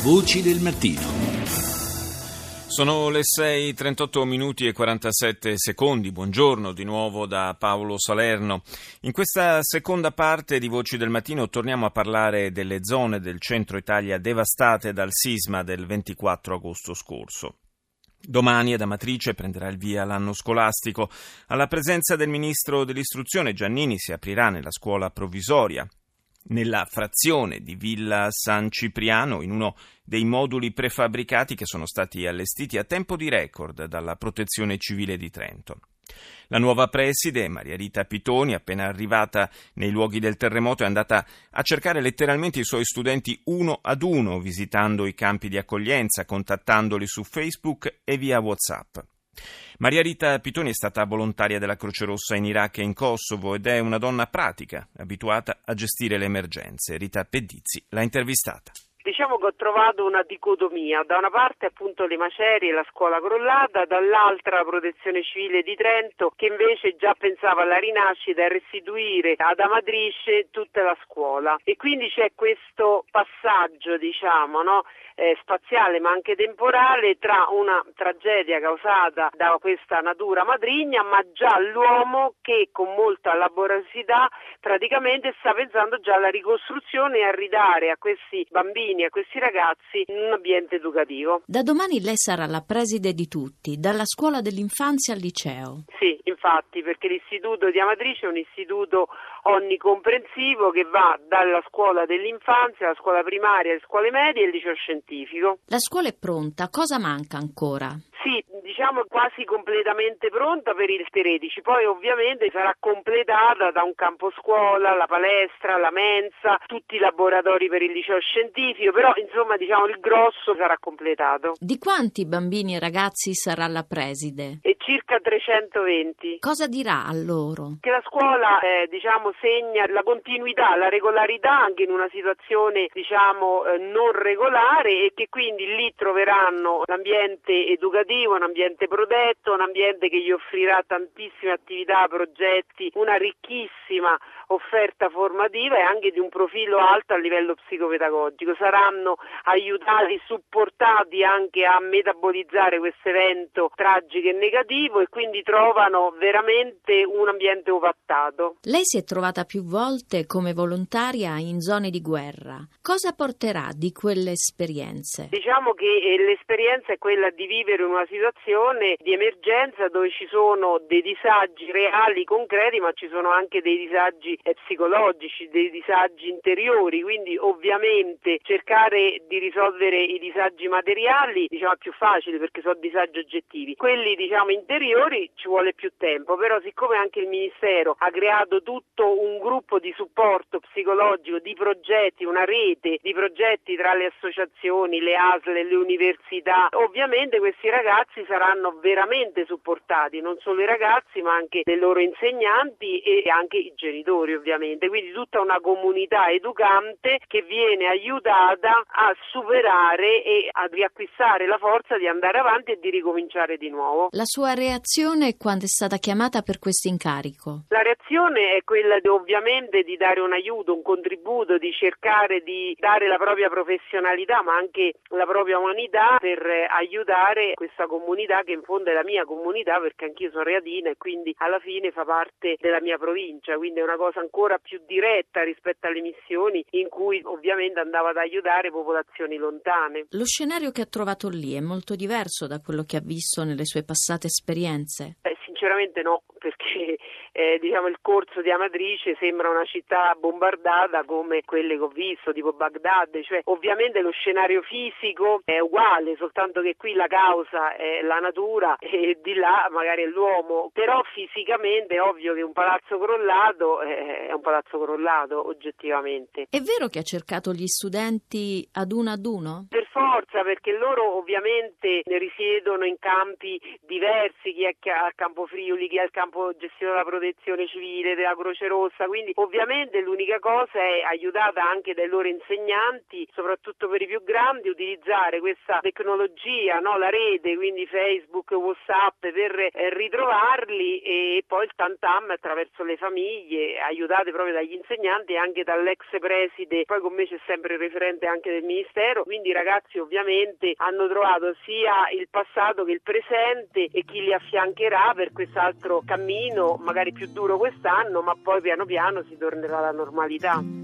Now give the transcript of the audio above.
Voci del mattino. Sono le 6:38 minuti e 47 secondi. Buongiorno di nuovo da Paolo Salerno. In questa seconda parte di Voci del Mattino torniamo a parlare delle zone del centro Italia devastate dal sisma del 24 agosto scorso. Domani ad Amatrice prenderà il via l'anno scolastico. Alla presenza del ministro dell'istruzione Giannini si aprirà nella scuola provvisoria nella frazione di Villa San Cipriano in uno dei moduli prefabbricati che sono stati allestiti a tempo di record dalla Protezione Civile di Trento. La nuova preside, Maria Rita Pitoni, appena arrivata nei luoghi del terremoto, è andata a cercare letteralmente i suoi studenti uno ad uno, visitando i campi di accoglienza, contattandoli su Facebook e via WhatsApp. Maria Rita Pitoni è stata volontaria della Croce Rossa in Iraq e in Kosovo ed è una donna pratica, abituata a gestire le emergenze. Rita Pedizzi l'ha intervistata. Diciamo che ho trovato una dicotomia, da una parte appunto le macerie, la scuola crollata, dall'altra la protezione civile di Trento che invece già pensava alla rinascita e restituire ad Amatrice tutta la scuola e quindi c'è questo passaggio diciamo no? eh, spaziale ma anche temporale tra una tragedia causata da questa natura matrigna ma già l'uomo che con molta laboriosità praticamente sta pensando già alla ricostruzione e a ridare a questi bambini, a questi ragazzi un ambiente educativo. Da domani lei sarà la preside di tutti, dalla scuola dell'infanzia al liceo. Sì, infatti, perché l'istituto di Amatrice è un istituto onnicomprensivo che va dalla scuola dell'infanzia, alla scuola primaria, alle scuole medie e al liceo scientifico. La scuola è pronta, cosa manca ancora? Diciamo quasi completamente pronta per il 13, poi ovviamente sarà completata da un campo scuola, la palestra, la mensa, tutti i laboratori per il liceo scientifico, però insomma diciamo il grosso sarà completato. Di quanti bambini e ragazzi sarà la preside? E circa 320. Cosa dirà a loro? Che la scuola eh, diciamo segna la continuità, la regolarità anche in una situazione diciamo eh, non regolare e che quindi lì troveranno l'ambiente educativo un ambiente protetto, un ambiente che gli offrirà tantissime attività, progetti, una ricchissima offerta formativa e anche di un profilo alto a livello psicopedagogico. Saranno aiutati, supportati anche a metabolizzare questo evento tragico e negativo e quindi trovano veramente un ambiente ovattato. Lei si è trovata più volte come volontaria in zone di guerra. Cosa porterà di quelle esperienze? Diciamo che eh, l'esperienza è quella di vivere una situazione di emergenza dove ci sono dei disagi reali, concreti, ma ci sono anche dei disagi eh, psicologici, dei disagi interiori, quindi ovviamente cercare di risolvere i disagi materiali diciamo, è più facile perché sono disagi oggettivi. Quelli diciamo, interiori ci vuole più tempo, però siccome anche il Ministero ha creato tutto un gruppo di supporto psicologico, di progetti, una rete di progetti tra le associazioni, le ASL, le università, ovviamente questi ragazzi saranno veramente supportati, non solo i ragazzi ma anche le loro insegnanti e anche i genitori ovviamente, quindi tutta una comunità educante che viene aiutata a superare e a riacquistare la forza di andare avanti e di ricominciare di nuovo. La sua reazione quando è stata chiamata per questo incarico? La reazione è quella di, ovviamente di dare un aiuto, un contributo, di cercare di dare la propria professionalità ma anche la propria umanità per aiutare questa comunità che in fondo è la mia comunità perché anch'io sono reatina e quindi alla fine fa parte della mia provincia, quindi è una cosa ancora più diretta rispetto alle missioni in cui ovviamente andava ad aiutare popolazioni lontane. Lo scenario che ha trovato lì è molto diverso da quello che ha visto nelle sue passate esperienze? Eh, sinceramente no, perché eh, diciamo, il corso di Amatrice sembra una città bombardata come quelle che ho visto, tipo Baghdad, cioè ovviamente lo scenario fisico è uguale, soltanto che qui la causa è la natura e di là magari è l'uomo, però fisicamente è ovvio che un palazzo crollato eh, è un palazzo crollato oggettivamente. È vero che ha cercato gli studenti ad uno ad uno? Per forza, perché loro ovviamente risiedono in campi diversi, chi è al campo Friuli, chi è al campo gestione della protezione civile, della Croce Rossa, quindi ovviamente l'unica cosa è aiutata anche dai loro insegnanti, soprattutto per i più grandi, utilizzare questa tecnologia, no? la rete, quindi Facebook, Whatsapp, per eh, ritrovarli e poi il tantam attraverso le famiglie, aiutate proprio dagli insegnanti e anche dall'ex preside, poi con me c'è sempre il referente anche del Ministero, quindi ragazzi ragazzi ovviamente hanno trovato sia il passato che il presente e chi li affiancherà per quest'altro cammino, magari più duro quest'anno, ma poi piano piano si tornerà alla normalità.